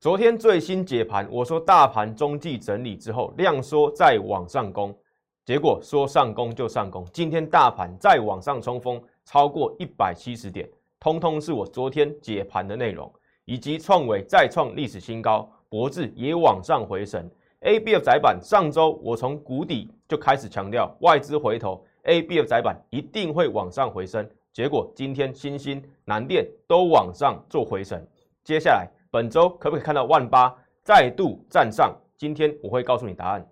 昨天最新解盘，我说大盘中继整理之后量缩再往上攻，结果说上攻就上攻。今天大盘再往上冲锋超过一百七十点，通通是我昨天解盘的内容，以及创伟再创历史新高，博智也往上回升。A B F 窄板上周我从谷底就开始强调外资回头，A B F 窄板一定会往上回升。结果今天新兴、南电都往上做回升，接下来。本周可不可以看到万八再度站上？今天我会告诉你答案。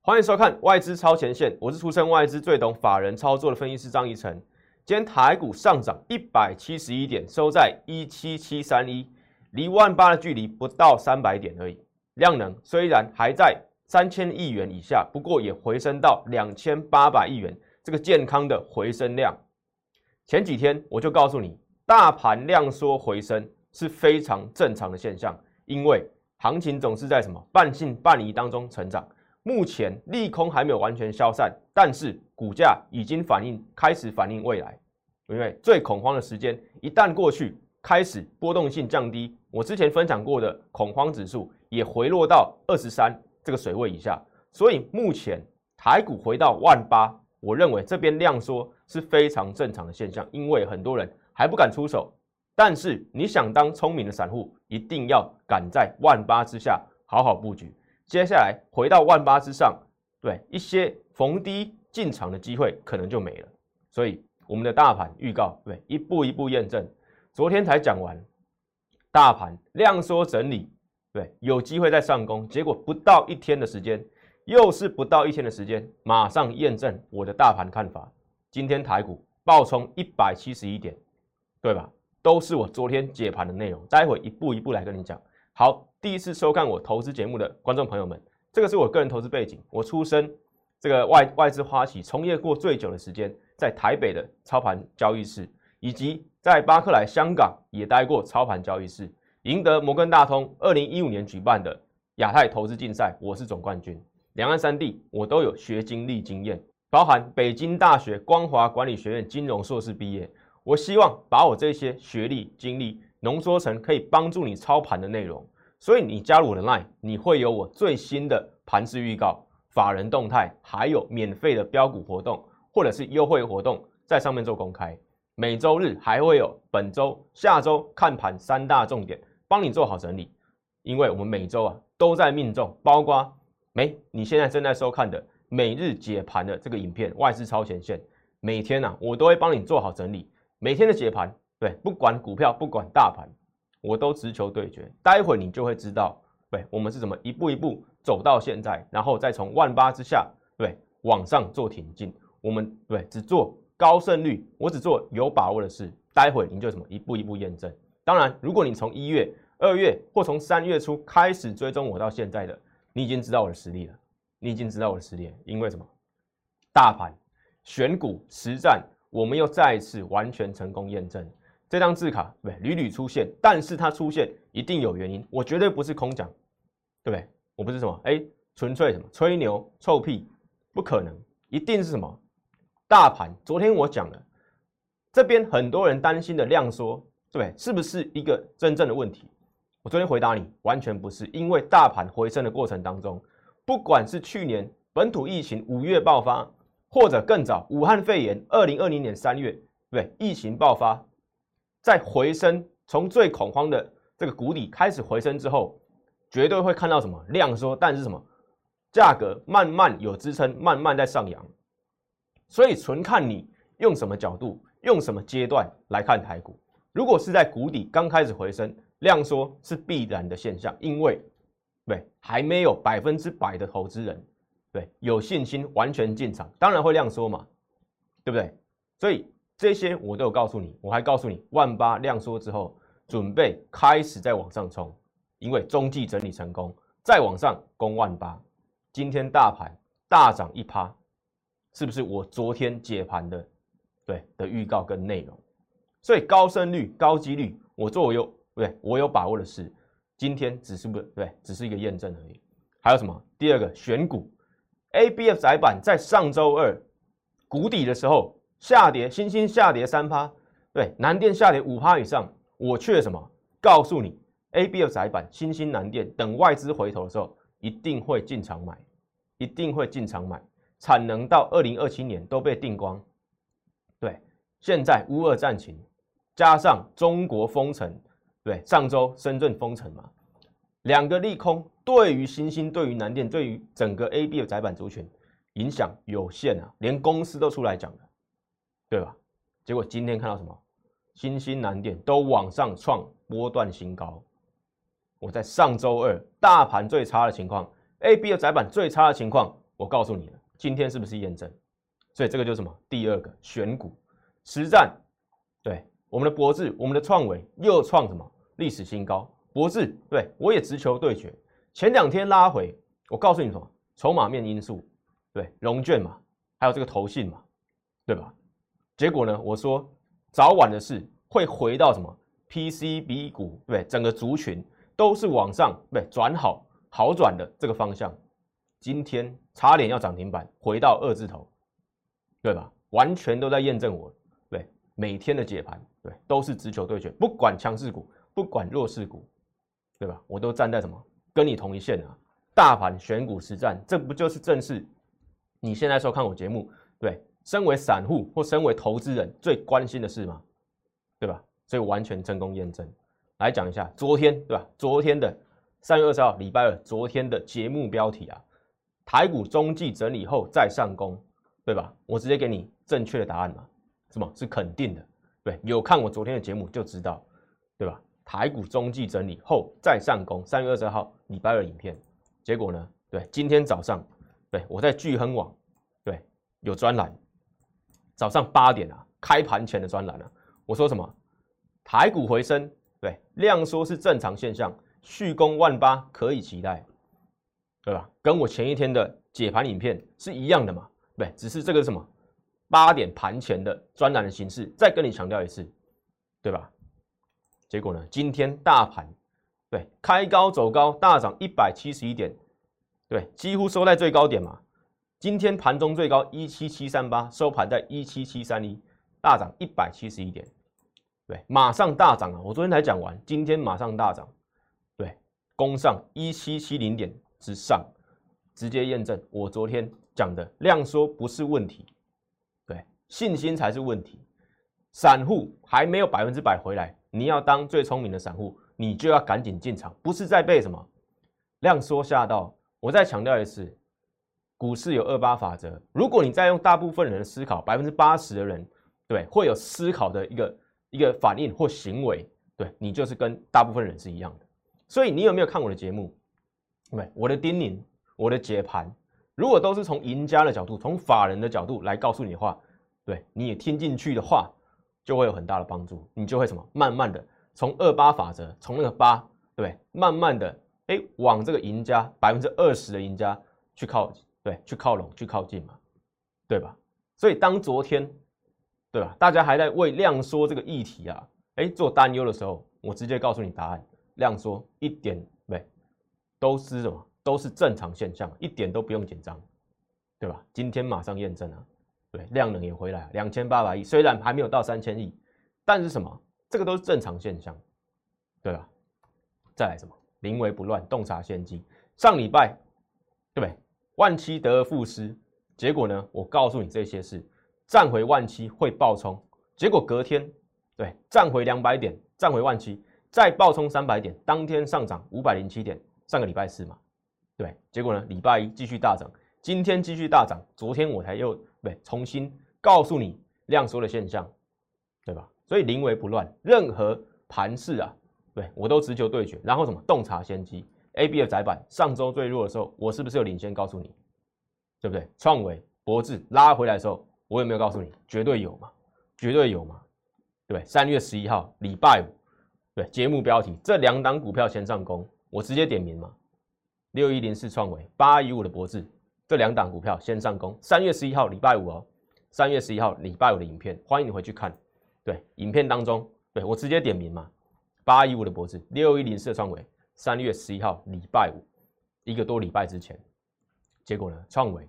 欢迎收看外资超前线，我是出身外资最懂法人操作的分析师张一成。今天台股上涨一百七十一点，收在一七七三一。离万八的距离不到三百点而已，量能虽然还在三千亿元以下，不过也回升到两千八百亿元，这个健康的回升量。前几天我就告诉你，大盘量缩回升是非常正常的现象，因为行情总是在什么半信半疑当中成长。目前利空还没有完全消散，但是股价已经反映开始反映未来，因为最恐慌的时间一旦过去。开始波动性降低，我之前分享过的恐慌指数也回落到二十三这个水位以下，所以目前台股回到万八，我认为这边量缩是非常正常的现象，因为很多人还不敢出手，但是你想当聪明的散户，一定要赶在万八之下好好布局，接下来回到万八之上，对一些逢低进场的机会可能就没了，所以我们的大盘预告对一步一步验证。昨天才讲完，大盘量缩整理，对，有机会再上攻，结果不到一天的时间，又是不到一天的时间，马上验证我的大盘看法。今天台股暴冲一百七十一点，对吧？都是我昨天解盘的内容，待会一步一步来跟你讲。好，第一次收看我投资节目的观众朋友们，这个是我个人投资背景，我出身这个外外资花旗，从业过最久的时间，在台北的操盘交易室。以及在巴克莱香港也待过操盘交易室，赢得摩根大通二零一五年举办的亚太投资竞赛，我是总冠军。两岸三地我都有学经历经验，包含北京大学光华管理学院金融硕士毕业。我希望把我这些学历经历浓缩成可以帮助你操盘的内容。所以你加入我的 Line，你会有我最新的盘势预告、法人动态，还有免费的标股活动或者是优惠活动，在上面做公开。每周日还会有本周、下周看盘三大重点，帮你做好整理。因为我们每周啊都在命中，包括没你现在正在收看的每日解盘的这个影片，外资超前线，每天呐我都会帮你做好整理。每天的解盘，对，不管股票，不管大盘，我都直球对决。待会你就会知道，对，我们是怎么一步一步走到现在，然后再从万八之下，对，往上做挺进。我们对只做。高胜率，我只做有把握的事。待会你就什么一步一步验证。当然，如果你从一月、二月或从三月初开始追踪我到现在的，你已经知道我的实力了。你已经知道我的实力，因为什么？大盘选股实战，我们又再一次完全成功验证。这张字卡对屡屡出现，但是它出现一定有原因，我绝对不是空讲，对不对？我不是什么哎，纯粹什么吹牛臭屁，不可能，一定是什么？大盘昨天我讲了，这边很多人担心的量缩，对，是不是一个真正的问题？我昨天回答你，完全不是，因为大盘回升的过程当中，不管是去年本土疫情五月爆发，或者更早武汉肺炎二零二零年三月，对，疫情爆发，在回升，从最恐慌的这个谷底开始回升之后，绝对会看到什么量缩，但是什么价格慢慢有支撑，慢慢在上扬。所以纯看你用什么角度、用什么阶段来看台股。如果是在谷底刚开始回升，量缩是必然的现象，因为对还没有百分之百的投资人对有信心完全进场，当然会量缩嘛，对不对？所以这些我都有告诉你，我还告诉你，万八量缩之后，准备开始再往上冲，因为中继整理成功，再往上攻万八。今天大盘大涨一趴。是不是我昨天解盘的，对的预告跟内容？所以高胜率、高几率，我做我有对我有把握的事。今天只是不对，只是一个验证而已。还有什么？第二个选股，A B F 窄板在上周二谷底的时候下跌，新兴下跌三趴，对，南电下跌五趴以上，我却什么？告诉你，A B F 窄板、新兴南电等外资回头的时候，一定会进场买，一定会进场买，产能到二零二七年都被定光。对，现在乌二战情，加上中国封城，对，上周深圳封城嘛，两个利空对于新兴、对于南电、对于整个 A B 的窄板族群影响有限啊，连公司都出来讲了，对吧？结果今天看到什么？新兴南电都往上创波段新高。我在上周二大盘最差的情况，A B 的窄板最差的情况，我告诉你了，今天是不是验证？所以这个就是什么？第二个选股实战，对我们的博智，我们的创维又创什么历史新高？博智，对我也直球对决。前两天拉回，我告诉你什么？筹码面因素，对融券嘛，还有这个投信嘛，对吧？结果呢？我说早晚的事会回到什么 PCB 股，对整个族群都是往上，对转好好转的这个方向。今天差点要涨停板，回到二字头。对吧？完全都在验证我，对每天的解盘，对都是直球对决，不管强势股，不管弱势股，对吧？我都站在什么？跟你同一线啊！大盘选股实战，这不就是正是你现在收看我节目，对，身为散户或身为投资人最关心的事吗？对吧？所以完全成功验证。来讲一下昨天，对吧？昨天的三月二十号，礼拜二，昨天的节目标题啊，台股中继整理后再上攻。对吧？我直接给你正确的答案嘛？什么是肯定的？对，有看我昨天的节目就知道，对吧？台股中继整理后再上攻，三月二十二号礼拜二影片，结果呢？对，今天早上，对我在聚亨网，对，有专栏，早上八点啊，开盘前的专栏啊，我说什么？台股回升，对，量缩是正常现象，续攻万八可以期待，对吧？跟我前一天的解盘影片是一样的嘛？对，只是这个什么八点盘前的专栏的形式，再跟你强调一次，对吧？结果呢，今天大盘对开高走高，大涨一百七十一点，对，几乎收在最高点嘛。今天盘中最高一七七三八，收盘在一七七三一，大涨一百七十一点，对，马上大涨啊！我昨天才讲完，今天马上大涨，对，攻上一七七零点之上，直接验证我昨天。讲的量缩不是问题，对，信心才是问题。散户还没有百分之百回来，你要当最聪明的散户，你就要赶紧进场，不是在被什么量缩吓到。我再强调一次，股市有二八法则。如果你再用大部分人的思考，百分之八十的人，对，会有思考的一个一个反应或行为，对你就是跟大部分人是一样的。所以你有没有看我的节目？对，我的叮咛，我的解盘。如果都是从赢家的角度，从法人的角度来告诉你的话，对你也听进去的话，就会有很大的帮助。你就会什么，慢慢的从二八法则，从那个八，对，慢慢的哎，往这个赢家百分之二十的赢家去靠，对，去靠拢，去靠近嘛，对吧？所以当昨天，对吧？大家还在为量缩这个议题啊，哎，做担忧的时候，我直接告诉你答案，量缩一点，都是什么？都是正常现象，一点都不用紧张，对吧？今天马上验证啊，对，量能也回来，两千八百亿，虽然还没有到三千亿，但是什么？这个都是正常现象，对吧？再来什么？临危不乱，洞察先机。上礼拜，对不对？万七得而复失，结果呢？我告诉你这些事，站回万七会爆冲，结果隔天，对，站回两百点，站回万七，再爆冲三百点，当天上涨五百零七点，上个礼拜四嘛。对，结果呢？礼拜一继续大涨，今天继续大涨。昨天我才又对重新告诉你量缩的现象，对吧？所以临危不乱，任何盘势啊，对我都直球对决。然后什么？洞察先机。A、B 的窄板上周最弱的时候，我是不是有领先告诉你？对不对？创维、博智拉回来的时候，我有没有告诉你？绝对有嘛，绝对有嘛，对不对？三月十一号礼拜五，对节目标题这两档股票先上攻，我直接点名嘛。六一零四创维，八一五的博智，这两档股票先上攻。三月十一号礼拜五哦，三月十一号礼拜五的影片，欢迎你回去看。对，影片当中，对我直接点名嘛，八一五的博智，六一零四的创维，三月十一号礼拜五，一个多礼拜之前，结果呢，创维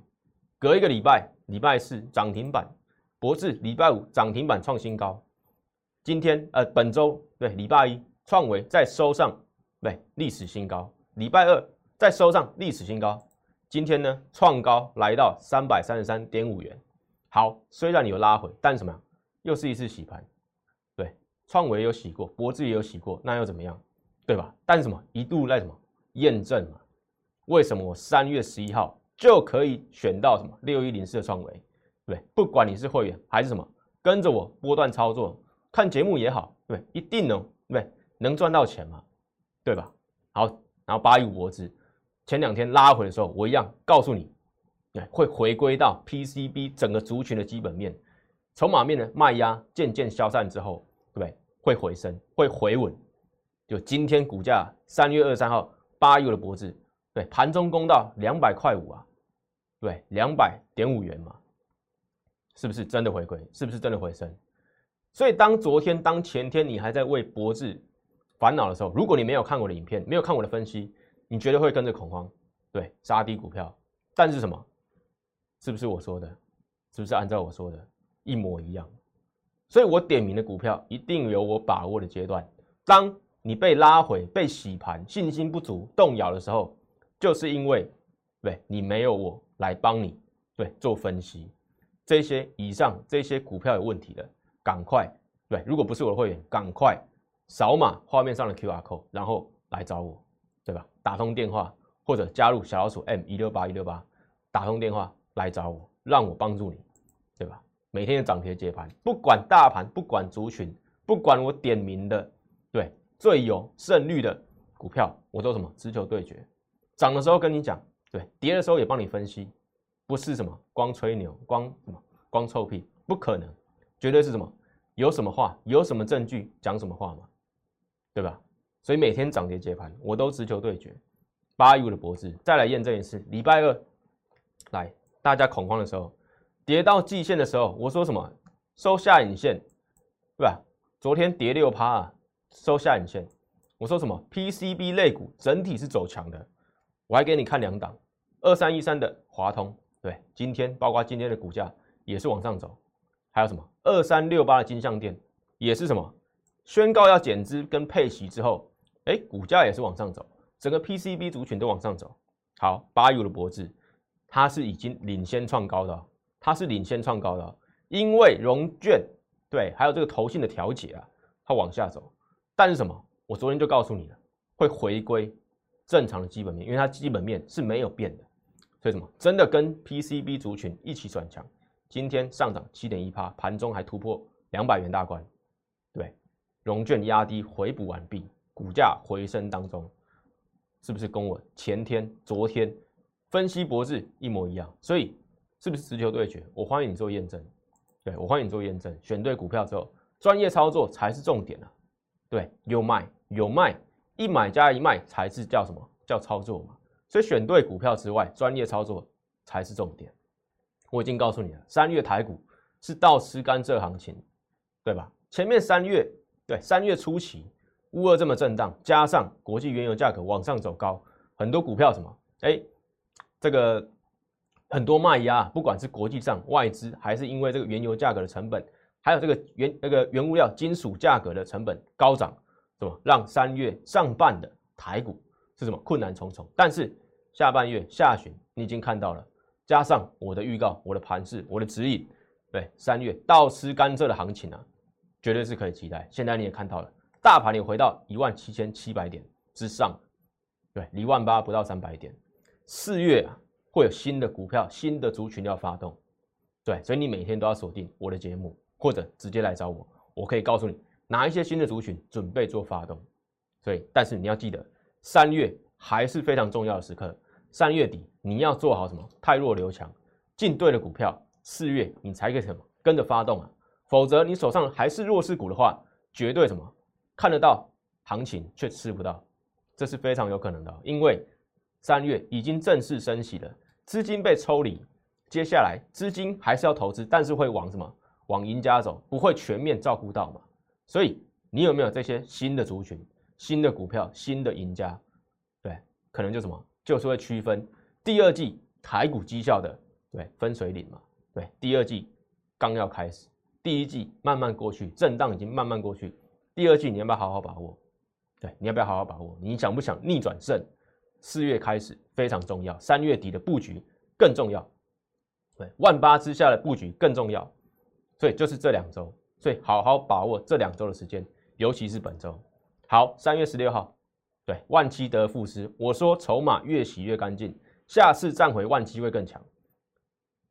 隔一个礼拜，礼拜四涨停板，博智礼拜五涨停板创新高，今天呃本周对礼拜一创维再收上对历史新高，礼拜二再收上历史新高，今天呢创高来到三百三十三点五元。好，虽然你有拉回，但什么又是一次洗盘，对，创维有洗过，博智也有洗过，那又怎么样？对吧？但是什么一度在什么验证嘛？为什么我三月十一号就可以选到什么六一零四的创维？对，不管你是会员还是什么，跟着我波段操作，看节目也好，对，一定能对能赚到钱嘛？对吧？好，然后八一五博智前两天拉回的时候，我一样告诉你，对，会回归到 PCB 整个族群的基本面，筹码面的卖压渐渐消散之后，对不对？会回升，会回稳。就今天股价三月二三号八月的脖子，对盘中攻到两百块五啊，对两百点五元嘛，是不是真的回归？是不是真的回升？所以当昨天、当前天你还在为脖子烦恼的时候，如果你没有看我的影片，没有看我的分析，你绝对会跟着恐慌，对杀低股票。但是什么？是不是我说的？是不是按照我说的一模一样？所以我点名的股票一定有我把握的阶段。当你被拉回、被洗盘、信心不足、动摇的时候，就是因为对你没有我来帮你对做分析。这些以上这些股票有问题的，赶快对，如果不是我的会员，赶快扫码画面上的 Q R code，然后来找我，对吧？打通电话或者加入小老鼠 M 一六八一六八，打通电话来找我，让我帮助你，对吧？每天的涨跌接盘，不管大盘，不管族群，不管我点名的，对。最有胜率的股票，我都什么？直球对决，涨的时候跟你讲，对；跌的时候也帮你分析，不是什么光吹牛、光什么光臭屁，不可能，绝对是什么？有什么话，有什么证据，讲什么话嘛，对吧？所以每天涨跌接盘，我都直球对决。八一五的脖子，再来验证一次。礼拜二来，大家恐慌的时候，跌到季线的时候，我说什么？收下影线，对吧？昨天跌六趴啊。收下影线，我说什么？PCB 类股整体是走强的，我还给你看两档，二三一三的华通，对，今天包括今天的股价也是往上走，还有什么？二三六八的金相店也是什么？宣告要减资跟配息之后，哎，股价也是往上走，整个 PCB 族群都往上走。好，八友的脖子，它是已经领先创高的，它是领先创高的，因为融券对，还有这个投信的调节啊，它往下走。但是什么？我昨天就告诉你了，会回归正常的基本面，因为它基本面是没有变的。所以什么？真的跟 PCB 族群一起转强。今天上涨七点一趴，盘中还突破两百元大关。对，融券压低回补完毕，股价回升当中，是不是跟我前天、昨天分析博士一模一样？所以是不是直球对决？我欢迎你做验证。对我欢迎你做验证，选对股票之后，专业操作才是重点啊。对，有卖有卖，一买加一卖才是叫什么叫操作嘛？所以选对股票之外，专业操作才是重点。我已经告诉你了，三月台股是倒吃甘蔗行情，对吧？前面三月对三月初期乌二这么震荡，加上国际原油价格往上走高，很多股票什么哎，这个很多卖压，不管是国际上外资，还是因为这个原油价格的成本。还有这个原那个原物料金属价格的成本高涨，什么让三月上半的台股是什么困难重重？但是下半月下旬你已经看到了，加上我的预告、我的盘势、我的指引，对三月倒吃甘蔗的行情啊，绝对是可以期待。现在你也看到了，大盘也回到一万七千七百点之上，对，一万八不到三百点。四月啊，会有新的股票、新的族群要发动，对，所以你每天都要锁定我的节目。或者直接来找我，我可以告诉你哪一些新的族群准备做发动。所以，但是你要记得，三月还是非常重要的时刻。三月底你要做好什么？太弱留强，进对的股票，四月你才可以什么跟着发动啊？否则你手上还是弱势股的话，绝对什么看得到行情却吃不到，这是非常有可能的。因为三月已经正式升息了，资金被抽离，接下来资金还是要投资，但是会往什么？往赢家走，不会全面照顾到嘛？所以你有没有这些新的族群、新的股票、新的赢家？对可能就什么，就是会区分第二季台股绩效的对分水岭嘛，对，第二季刚要开始，第一季慢慢过去，震荡已经慢慢过去，第二季你要不要好好把握？对，你要不要好好把握？你想不想逆转胜？四月开始非常重要，三月底的布局更重要。对，万八之下的布局更重要。所以就是这两周，所以好好把握这两周的时间，尤其是本周。好，三月十六号，对，万七得复失。我说筹码越洗越干净，下次站回万七会更强，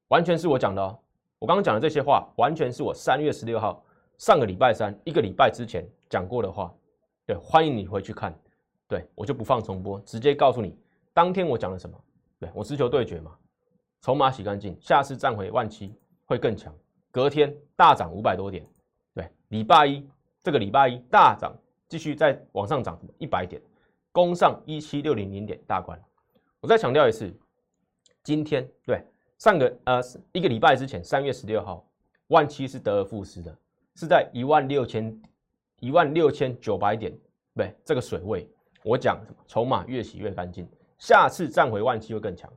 完全是我讲的哦。我刚刚讲的这些话，完全是我三月十六号上个礼拜三一个礼拜之前讲过的话。对，欢迎你回去看，对我就不放重播，直接告诉你当天我讲了什么。对我直球对决嘛，筹码洗干净，下次站回万七会更强。隔天大涨五百多点，对，礼拜一这个礼拜一大涨，继续再往上涨一百点，攻上一七六零零点大关。我再强调一次，今天对上个呃一个礼拜之前三月十六号，万七是得而复失的，是在一万六千。一万六千九百点，对这个水位，我讲什么？筹码越洗越干净，下次站回万七会更强。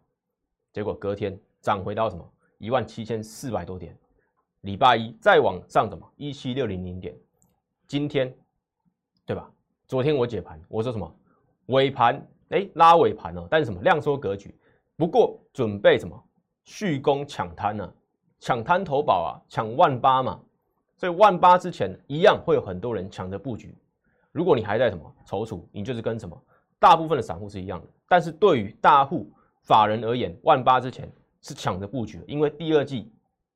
结果隔天涨回到什么？一万七千四百多点。礼拜一再往上什么？一七六零零点。今天，对吧？昨天我解盘，我说什么？尾盘哎拉尾盘哦，但是什么量缩格局？不过准备什么？续攻抢滩呢？抢滩投保啊，抢万八嘛。所以万八之前一样会有很多人抢着布局。如果你还在什么踌躇，你就是跟什么大部分的散户是一样的。但是对于大户法人而言，万八之前是抢着布局，因为第二季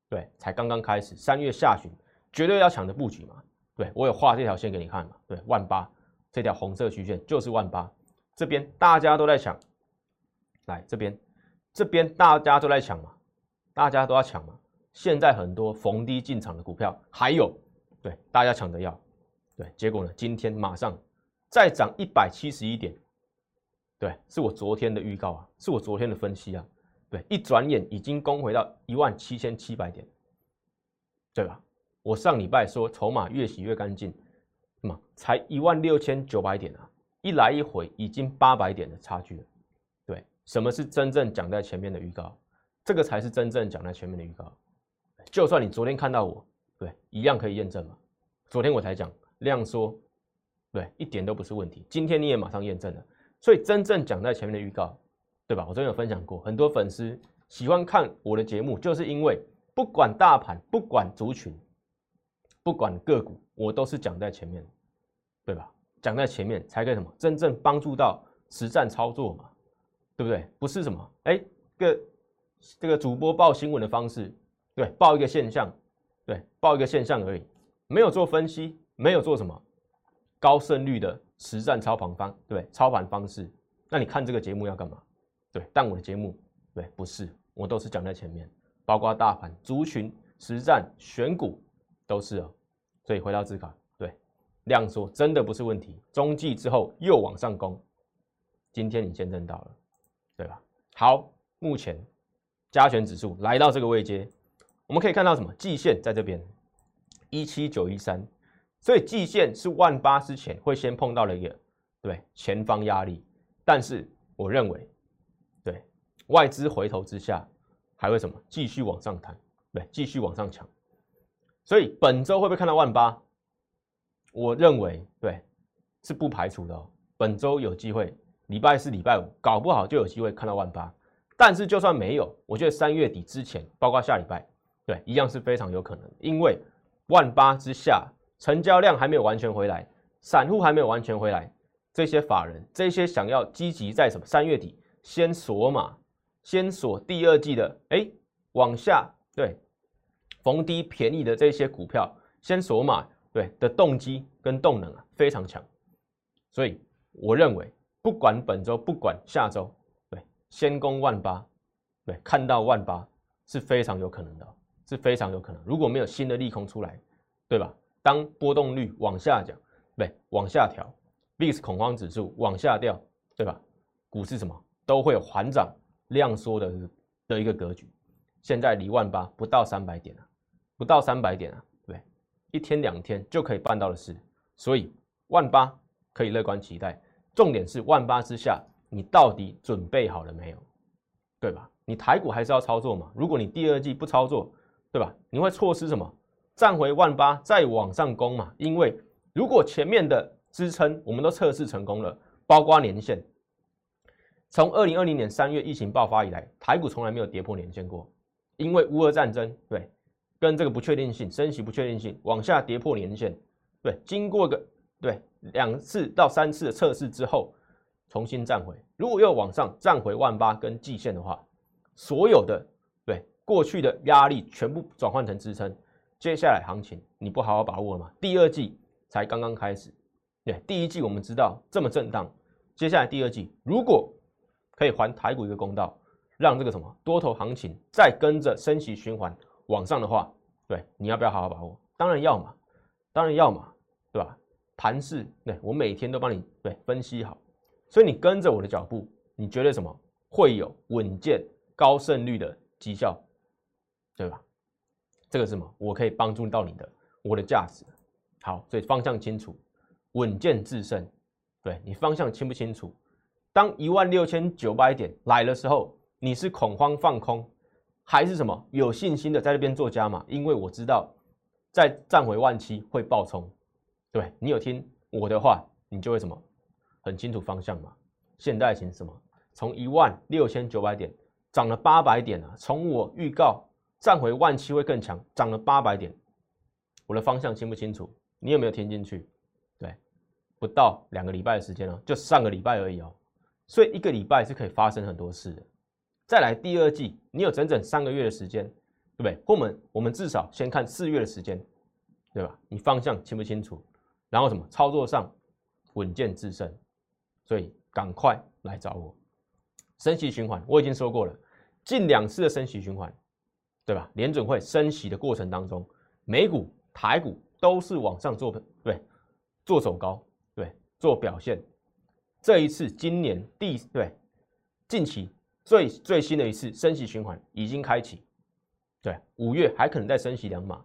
对才刚刚开始，三月下旬绝对要抢着布局嘛。对我有画这条线给你看嘛？对，万八这条红色曲线就是万八，这边大家都在抢，来这边这边大家都在抢嘛，大家都要抢嘛。现在很多逢低进场的股票，还有对大家抢着要，对结果呢？今天马上再涨一百七十一点，对，是我昨天的预告啊，是我昨天的分析啊，对，一转眼已经攻回到一万七千七百点，对吧？我上礼拜说筹码越洗越干净，嘛才一万六千九百点啊，一来一回已经八百点的差距了，什么是真正讲在前面的预告？这个才是真正讲在前面的预告。就算你昨天看到我，对，一样可以验证嘛。昨天我才讲量缩，对，一点都不是问题。今天你也马上验证了，所以真正讲在前面的预告，对吧？我昨天有分享过，很多粉丝喜欢看我的节目，就是因为不管大盘，不管族群，不管个股，我都是讲在前面，对吧？讲在前面才可以什么？真正帮助到实战操作嘛，对不对？不是什么哎，个这个主播报新闻的方式。对，报一个现象，对，报一个现象而已，没有做分析，没有做什么高胜率的实战操盘方，对，操盘方式。那你看这个节目要干嘛？对，但我的节目，对，不是，我都是讲在前面，包括大盘、族群、实战、选股都是哦。所以回到自考，对，量缩真的不是问题，中继之后又往上攻，今天你见证到了，对吧？好，目前加权指数来到这个位阶。我们可以看到什么？季线在这边，一七九一三，所以季线是万八之前会先碰到了一个对前方压力，但是我认为，对外资回头之下还会什么？继续往上弹，对，继续往上抢，所以本周会不会看到万八？我认为对是不排除的哦，本周有机会，礼拜四、礼拜五搞不好就有机会看到万八，但是就算没有，我觉得三月底之前，包括下礼拜。对，一样是非常有可能，因为万八之下成交量还没有完全回来，散户还没有完全回来，这些法人，这些想要积极在什么三月底先锁码，先锁第二季的，哎，往下对逢低便宜的这些股票先锁码，对的动机跟动能啊非常强，所以我认为不管本周不管下周，对，先攻万八，对，看到万八是非常有可能的。是非常有可能，如果没有新的利空出来，对吧？当波动率往下降，对，往下调，VIX 恐慌指数往下掉，对吧？股市什么都会有缓涨量缩的的一个格局。现在离万八不到三百点啊，不到三百点啊，对，一天两天就可以办到的事，所以万八可以乐观期待。重点是万八之下你到底准备好了没有？对吧？你台股还是要操作嘛？如果你第二季不操作，对吧？你会错失什么？站回万八再往上攻嘛？因为如果前面的支撑我们都测试成功了，包括年线，从二零二零年三月疫情爆发以来，台股从来没有跌破年线过，因为乌俄战争，对，跟这个不确定性、升息不确定性往下跌破年线，对，经过个对两次到三次的测试之后，重新站回。如果又往上站回万八跟季线的话，所有的对过去的压力全部转换成支撑。接下来行情你不好好把握了吗？第二季才刚刚开始，对，第一季我们知道这么震荡，接下来第二季如果可以还台股一个公道，让这个什么多头行情再跟着升息循环往上的话，对，你要不要好好把握？当然要嘛，当然要嘛，对吧？盘势，对我每天都帮你对分析好，所以你跟着我的脚步，你觉得什么会有稳健高胜率的绩效，对吧？这个是什么？我可以帮助到你的，我的价值。好，所以方向清楚，稳健制胜。对你方向清不清楚？当一万六千九百点来的时候，你是恐慌放空，还是什么有信心的在那边做加码？因为我知道，在站回万七会爆冲。对你有听我的话，你就会什么很清楚方向嘛。现在行什么？从一万六千九百点涨了八百点啊！从我预告。站回万七会更强，涨了八百点，我的方向清不清楚？你有没有听进去？对，不到两个礼拜的时间哦，就上个礼拜而已哦，所以一个礼拜是可以发生很多事的。再来第二季，你有整整三个月的时间，对不对？我们我们至少先看四月的时间，对吧？你方向清不清楚？然后什么操作上稳健制胜，所以赶快来找我。升息循环我已经说过了，近两次的升息循环。对吧？联准会升息的过程当中，美股、台股都是往上做，对，做走高，对，做表现。这一次，今年第对近期最最新的一次升息循环已经开启，对，五月还可能再升息两码，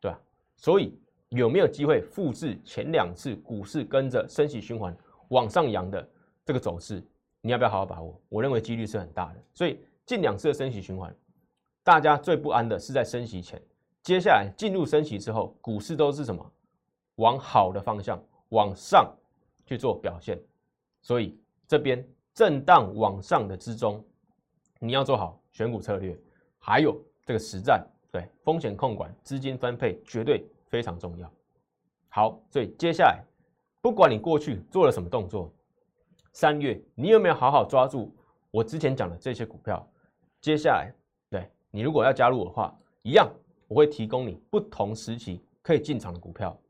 对吧？所以有没有机会复制前两次股市跟着升息循环往上扬的这个走势？你要不要好好把握？我认为几率是很大的。所以近两次的升息循环。大家最不安的是在升息前，接下来进入升息之后，股市都是什么？往好的方向往上去做表现，所以这边震荡往上的之中，你要做好选股策略，还有这个实战，对风险控管、资金分配绝对非常重要。好，所以接下来不管你过去做了什么动作，三月你有没有好好抓住我之前讲的这些股票？接下来。对你如果要加入的话，一样我会提供你不同时期可以进场的股票，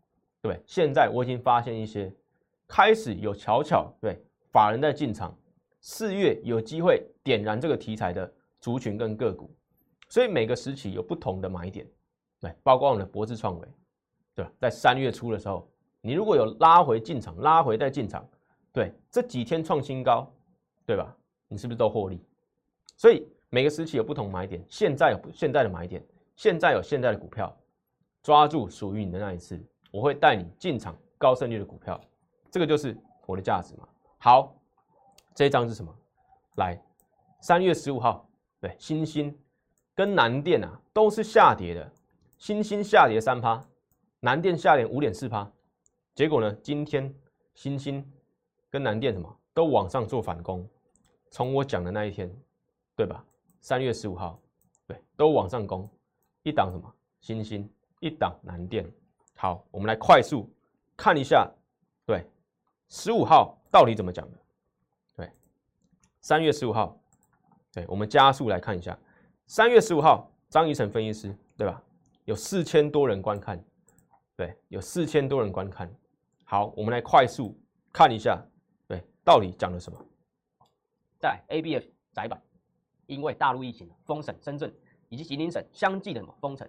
对现在我已经发现一些开始有巧巧对法人在进场，四月有机会点燃这个题材的族群跟个股，所以每个时期有不同的买点，对，包括我们的博智创维，对吧？在三月初的时候，你如果有拉回进场，拉回再进场，对，这几天创新高，对吧？你是不是都获利？所以。每个时期有不同买点，现在有现在的买点，现在有现在的股票，抓住属于你的那一次，我会带你进场高胜率的股票，这个就是我的价值嘛。好，这一张是什么？来，三月十五号，对，新兴跟南电啊都是下跌的，新兴下跌三趴，南电下跌五点四趴，结果呢，今天新星跟南电什么都往上做反攻，从我讲的那一天，对吧？三月十五号，对，都往上攻，一档什么？星星，一档南电。好，我们来快速看一下，对，十五号到底怎么讲的？对，三月十五号，对，我们加速来看一下，三月十五号，张怡成分析师，对吧？有四千多人观看，对，有四千多人观看。好，我们来快速看一下，对，到底讲了什么？在 ABF 窄板。因为大陆疫情封省，深圳以及吉林省相继的什么封城，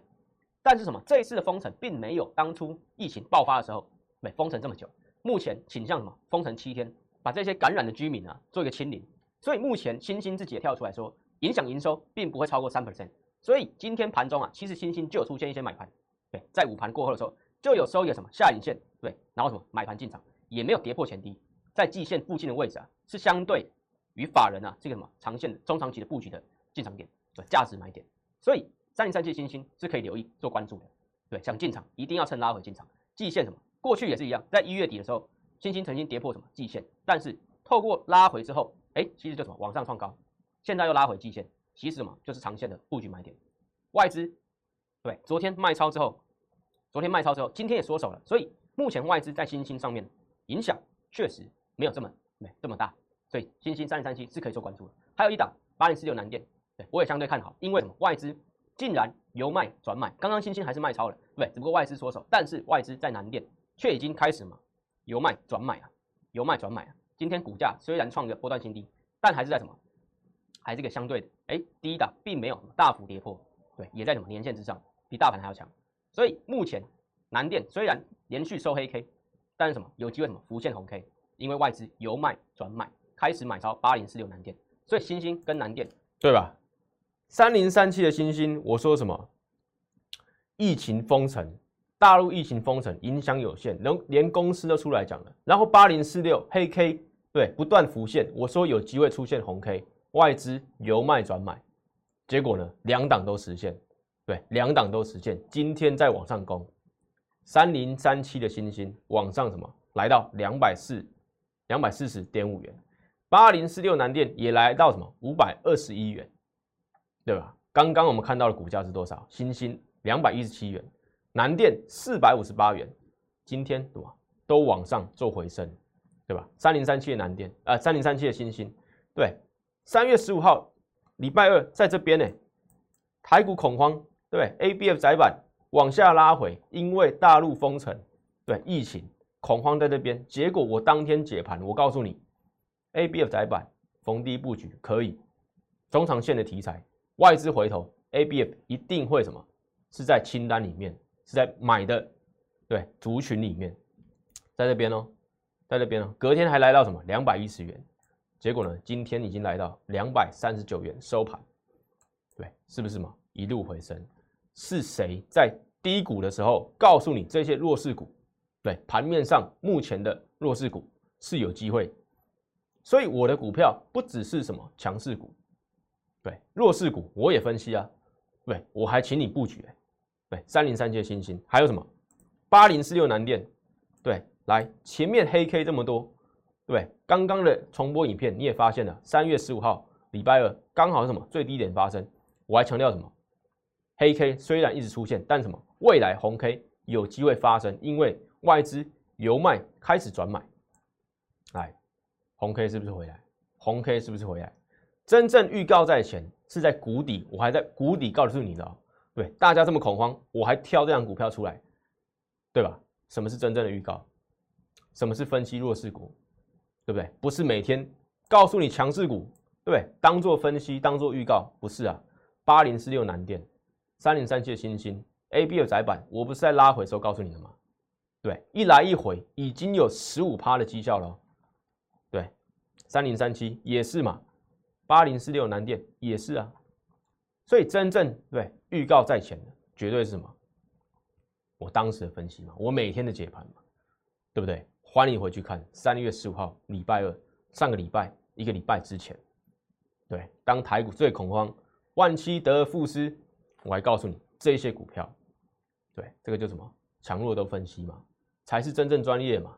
但是什么这一次的封城并没有当初疫情爆发的时候没封城这么久。目前倾向什么封城七天，把这些感染的居民啊做一个清零。所以目前星星自己也跳出来说，影响营收并不会超过三 percent。所以今天盘中啊，其实星星就出现一些买盘，对，在午盘过后的时候就有收一个什么下影线，对，然后什么买盘进场，也没有跌破前低，在季线附近的位置啊是相对于法人啊这个什么长线的中长期的布局的进场点，对价值买点。所以三零三七星星是可以留意做关注的，对，想进场一定要趁拉回进场。季线什么？过去也是一样，在一月底的时候，星星曾经跌破什么季线，但是透过拉回之后，哎，其实就什么往上创高，现在又拉回季线，其实什么就是长线的布局买点。外资对昨天卖超之后，昨天卖超之后，今天也缩手了，所以目前外资在星星上面影响确实没有这么没这么大，所以星星三零三七是可以做关注的。还有一档八零四六南电，对我也相对看好，因为什么？外资竟然由卖转买，刚刚星星还是卖超了，对，只不过外资缩手，但是外资在南电却已经开始嘛由卖转买啊，由卖转买啊。今天股价虽然创个波段新低，但还是在什么？还是个相对的，哎，第一档并没有大幅跌破，对，也在什么年线之上，比大盘还要强。所以目前南电虽然连续收黑 K，但是什么有机会什么浮现红 K，因为外资由卖转买，开始买超八零四六南电，所以星星跟南电对吧？三零三七的星星，我说什么？疫情封城，大陆疫情封城影响有限，连连公司都出来讲了。然后八零四六黑 K，对，不断浮现，我说有机会出现红 K。外资由卖转买，结果呢，两档都实现，对，两档都实现。今天在往上攻，三零三七的星星往上什么，来到两百四，两百四十点五元。八零四六南电也来到什么五百二十一元，对吧？刚刚我们看到的股价是多少？星星两百一十七元，南电四百五十八元，今天对吧？都往上做回升，对吧？三零三七的南电，呃，三零三七的星星，对。三月十五号，礼拜二在这边呢，台股恐慌，对，A B F 窄板往下拉回，因为大陆封城，对，疫情恐慌在这边，结果我当天解盘，我告诉你，A B F 窄板逢低布局可以，中长线的题材，外资回头，A B F 一定会什么，是在清单里面，是在买的，对，族群里面，在这边哦，在这边哦，隔天还来到什么？两百一十元。结果呢？今天已经来到两百三十九元收盘，对，是不是嘛？一路回升，是谁在低谷的时候告诉你这些弱势股？对，盘面上目前的弱势股是有机会，所以我的股票不只是什么强势股，对，弱势股我也分析啊，对，我还请你布局，对，三零三七星星，还有什么八零四六南电，对，来前面黑 K 这么多。对，刚刚的重播影片你也发现了，三月十五号礼拜二刚好是什么最低点发生？我还强调什么？黑 K 虽然一直出现，但什么未来红 K 有机会发生，因为外资由卖开始转买。来，红 K 是不是回来？红 K 是不是回来？真正预告在前，是在谷底，我还在谷底告诉你的。对，大家这么恐慌，我还挑这张股票出来，对吧？什么是真正的预告？什么是分析弱势股？对不对？不是每天告诉你强势股，对不对？当做分析，当做预告，不是啊。八零四六南电，三零三七的星星，A B 的窄板，我不是在拉回的时候告诉你的吗？对，一来一回已经有十五趴的绩效了。对，三零三七也是嘛，八零四六南电也是啊。所以真正对预告在前的，绝对是什么？我当时的分析嘛，我每天的解盘嘛，对不对？欢迎回去看三月十五号礼拜二，上个礼拜一个礼拜之前，对，当台股最恐慌，万七得而复失，我还告诉你这些股票，对，这个叫什么强弱都分析嘛，才是真正专业嘛，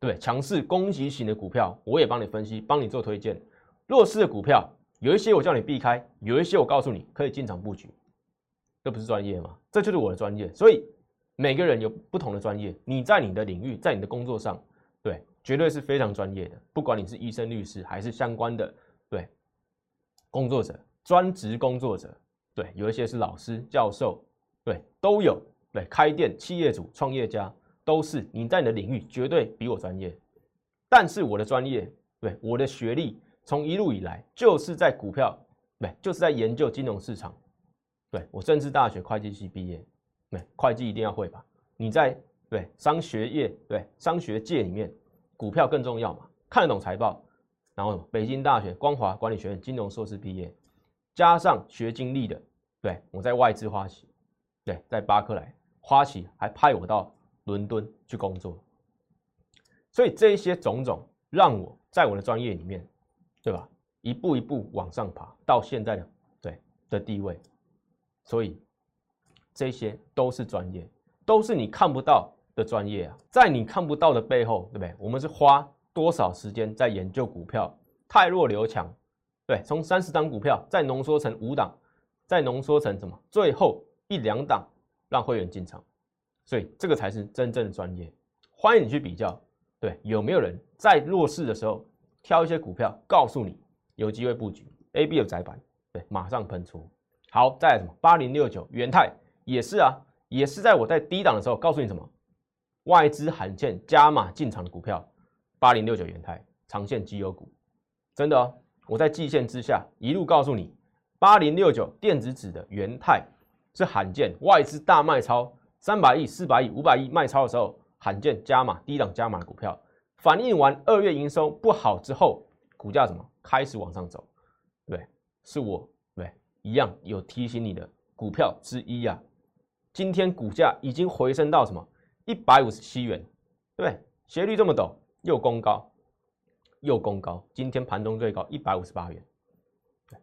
对，强势攻击型的股票我也帮你分析，帮你做推荐，弱势的股票有一些我叫你避开，有一些我告诉你可以进场布局，这不是专业吗？这就是我的专业，所以每个人有不同的专业，你在你的领域，在你的工作上。对，绝对是非常专业的。不管你是医生、律师，还是相关的对工作者、专职工作者，对，有一些是老师、教授，对，都有。对，开店、企业主、创业家，都是你在你的领域绝对比我专业。但是我的专业，对，我的学历，从一路以来就是在股票，对，就是在研究金融市场。对我政治大学会计系毕业，对，会计一定要会吧？你在。对商学业，对商学界里面，股票更重要嘛？看得懂财报，然后北京大学光华管理学院金融硕士毕业，加上学经历的，对我在外资花旗，对在巴克莱花旗还派我到伦敦去工作，所以这些种种让我在我的专业里面，对吧？一步一步往上爬到现在的对的地位，所以这些都是专业，都是你看不到的专业啊，在你看不到的背后，对不对？我们是花多少时间在研究股票，太弱留强，对，从三十档股票再浓缩成五档，再浓缩成什么？最后一两档让会员进场，所以这个才是真正的专业。欢迎你去比较，对，有没有人在弱势的时候挑一些股票，告诉你有机会布局 A、B 的窄板，对，马上喷出。好，再来什么？八零六九元泰也是啊，也是在我在低档的时候告诉你什么？外资罕见加码进场的股票，八零六九元泰长线绩优股，真的哦。我在季线之下一路告诉你，八零六九电子纸的元泰是罕见外资大卖超三百亿、四百亿、五百亿卖超的时候，罕见加码低档加码的股票，反映完二月营收不好之后，股价什么开始往上走？对，是我对一样有提醒你的股票之一啊。今天股价已经回升到什么一百五十七元，对不对？斜率这么陡，又攻高。又攻高，今天盘中最高一百五十八元，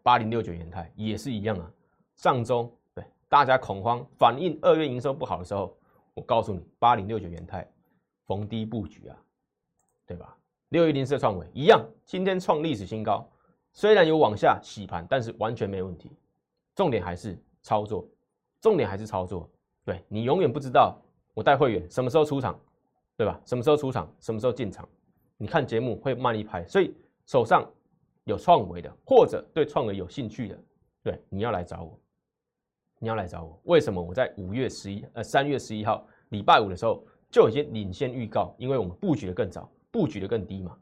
八零六九元泰也是一样啊。上周对大家恐慌反映二月营收不好的时候，我告诉你八零六九元泰逢低布局啊，对吧？六一零四创伟一样，今天创历史新高，虽然有往下洗盘，但是完全没问题。重点还是操作，重点还是操作。对你永远不知道我带会员什么时候出场，对吧？什么时候出场，什么时候进场。你看节目会慢一拍，所以手上有创维的，或者对创维有兴趣的，对，你要来找我，你要来找我。为什么我在五月十一呃三月十一号礼拜五的时候就已经领先预告？因为我们布局的更早，布局的更低嘛，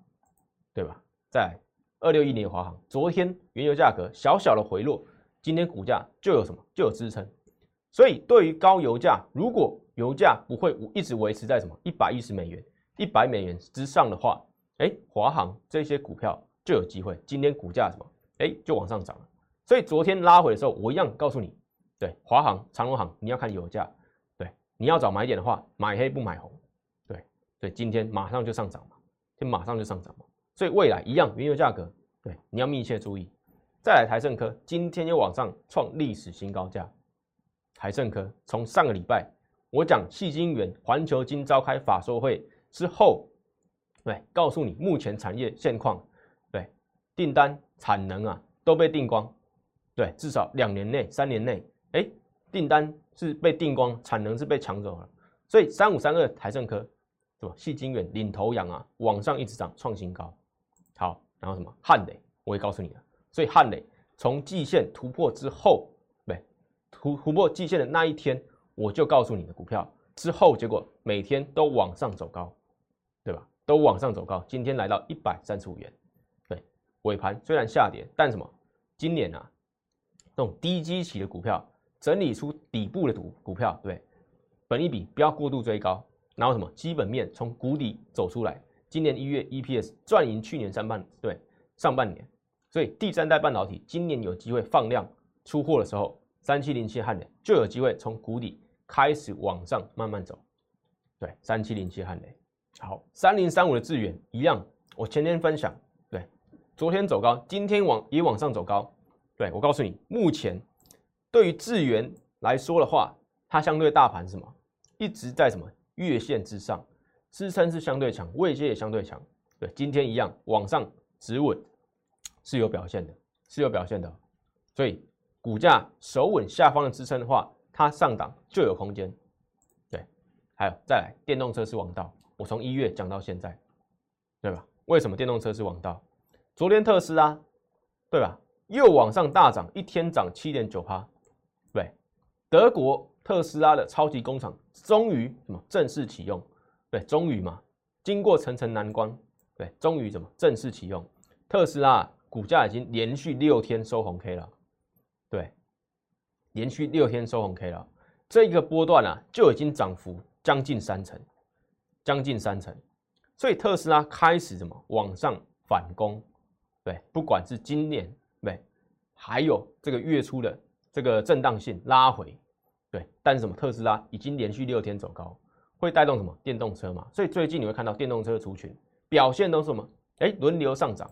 对吧？在二六一年华航，昨天原油价格小小的回落，今天股价就有什么就有支撑。所以对于高油价，如果油价不会一直维持在什么一百一十美元。一百美元之上的话，哎，华航这些股票就有机会。今天股价什么？哎，就往上涨了。所以昨天拉回的时候，我一样告诉你，对，华航、长荣航，你要看油价，对，你要找买点的话，买黑不买红，对，所以今天马上就上涨嘛，就马上就上涨嘛。所以未来一样，原油价格，对，你要密切注意。再来台盛科，今天又往上创历史新高价。台盛科从上个礼拜我讲细晶圆，环球金召开法说会。之后，对，告诉你目前产业现况，对，订单、产能啊都被订光，对，至少两年内、三年内，哎，订单是被订光，产能是被抢走了，所以三五三二台盛科，是吧？细晶圆领头羊啊，往上一直涨，创新高。好，然后什么？汉磊，我也告诉你了，所以汉磊从季线突破之后，对，突突破季线的那一天，我就告诉你的股票，之后结果每天都往上走高。对吧？都往上走高，今天来到一百三十五元。对，尾盘虽然下跌，但什么？今年啊，这种低基期的股票整理出底部的股股票，对，本一比不要过度追高，然后什么？基本面从谷底走出来。今年一月 EPS 赚赢去年上半对上半年，所以第三代半导体今年有机会放量出货的时候，三七零七汉雷就有机会从谷底开始往上慢慢走。对，三七零七汉雷。好，三零三五的智远一样，我前天分享，对，昨天走高，今天往也往上走高，对我告诉你，目前对于智源来说的话，它相对大盘什么，一直在什么？月线之上，支撑是相对强，位阶也相对强，对，今天一样往上止稳是有表现的，是有表现的，所以股价守稳下方的支撑的话，它上档就有空间，对，还有再来电动车是王道。我从一月讲到现在，对吧？为什么电动车是王道？昨天特斯拉，对吧？又往上大涨，一天涨七点九趴，对。德国特斯拉的超级工厂终于什么正式启用？对，终于嘛，经过层层难关，对，终于怎么正式启用？特斯拉股价已经连续六天收红 K 了，对，连续六天收红 K 了，这个波段啊就已经涨幅将近三成。将近三成，所以特斯拉开始什么往上反攻？对，不管是今年对，还有这个月初的这个震荡性拉回，对，但是什么？特斯拉已经连续六天走高，会带动什么？电动车嘛。所以最近你会看到电动车族群表现都是什么？哎，轮流上涨。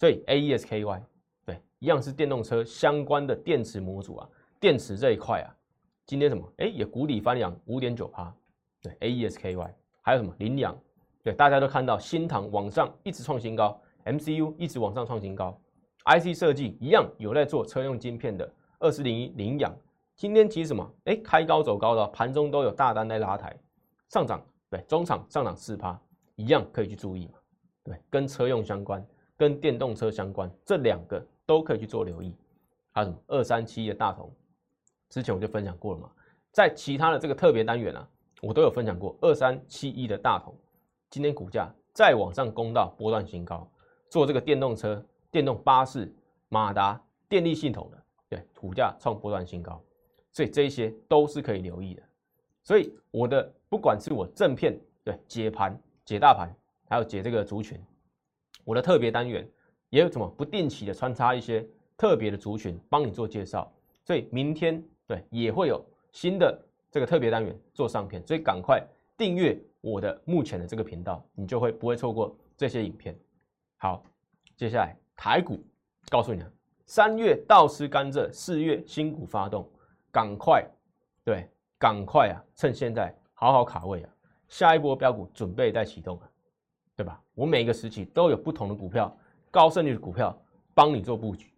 所以 A E S K Y 对一样是电动车相关的电池模组啊，电池这一块啊，今天什么？哎，也谷底翻扬五点九趴，对，AESKY，还有什么？羚羊？对，大家都看到新塘往上一直创新高，MCU 一直往上创新高，IC 设计一样有在做车用晶片的二四零一羚羊，今天其实什么？哎，开高走高的，盘中都有大单在拉抬，上涨，对，中场上涨四趴，一样可以去注意嘛，对，跟车用相关，跟电动车相关，这两个都可以去做留意。还有什么？二三七的大同，之前我就分享过了嘛，在其他的这个特别单元啊，我都有分享过二三七一的大同。今天股价再往上攻到波段新高，做这个电动车、电动巴士、马达、电力系统的，对，股价创波段新高，所以这些都是可以留意的。所以我的不管是我正片对解盘、解大盘，还有解这个族群，我的特别单元也有什么不定期的穿插一些特别的族群帮你做介绍，所以明天对也会有新的这个特别单元做上片，所以赶快订阅。我的目前的这个频道，你就会不会错过这些影片。好，接下来台股，告诉你啊，三月倒吃甘蔗，四月新股发动，赶快，对，赶快啊，趁现在好好卡位啊，下一波标股准备在启动啊，对吧？我每一个时期都有不同的股票，高胜率的股票帮你做布局，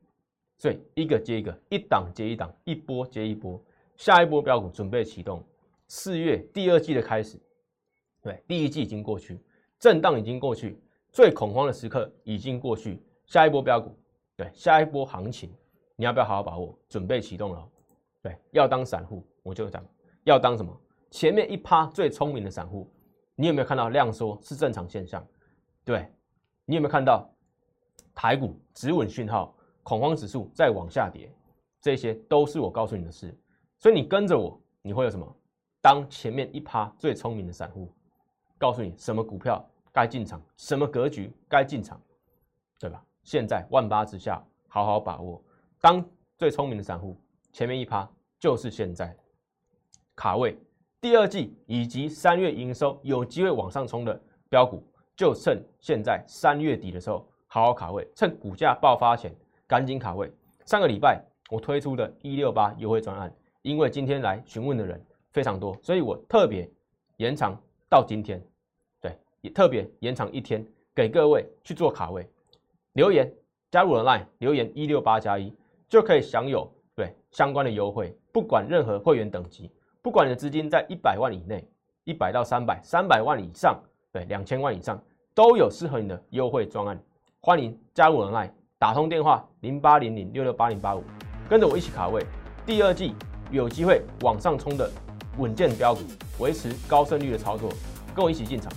所以一个接一个，一档接一档，一波接一波，下一波标股准备启动，四月第二季的开始。对，第一季已经过去，震荡已经过去，最恐慌的时刻已经过去，下一波标股，对，下一波行情，你要不要好好把握？准备启动了，对，要当散户，我就讲，要当什么？前面一趴最聪明的散户，你有没有看到量缩是正常现象？对，你有没有看到台股止稳讯号，恐慌指数在往下跌，这些都是我告诉你的事，所以你跟着我，你会有什么？当前面一趴最聪明的散户。告诉你什么股票该进场，什么格局该进场，对吧？现在万八之下，好好把握。当最聪明的散户，前面一趴就是现在卡位。第二季以及三月营收有机会往上冲的标股，就趁现在三月底的时候好好卡位，趁股价爆发前赶紧卡位。上个礼拜我推出的一六八优惠专案，因为今天来询问的人非常多，所以我特别延长。到今天，对，也特别延长一天，给各位去做卡位，留言加入了 Line，留言一六八加一就可以享有对相关的优惠，不管任何会员等级，不管你的资金在一百万以内，一百到三百，三百万以上，对，两千万以上都有适合你的优惠专案，欢迎加入了 Line，打通电话零八零零六六八零八五，跟着我一起卡位，第二季有机会往上冲的。稳健标股，维持高胜率的操作，跟我一起进场。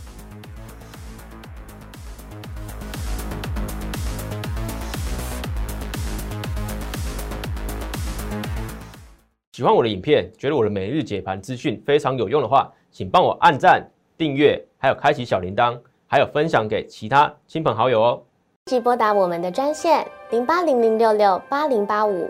喜欢我的影片，觉得我的每日解盘资讯非常有用的话，请帮我按赞、订阅，还有开启小铃铛，还有分享给其他亲朋好友哦。即拨打我们的专线零八零零六六八零八五。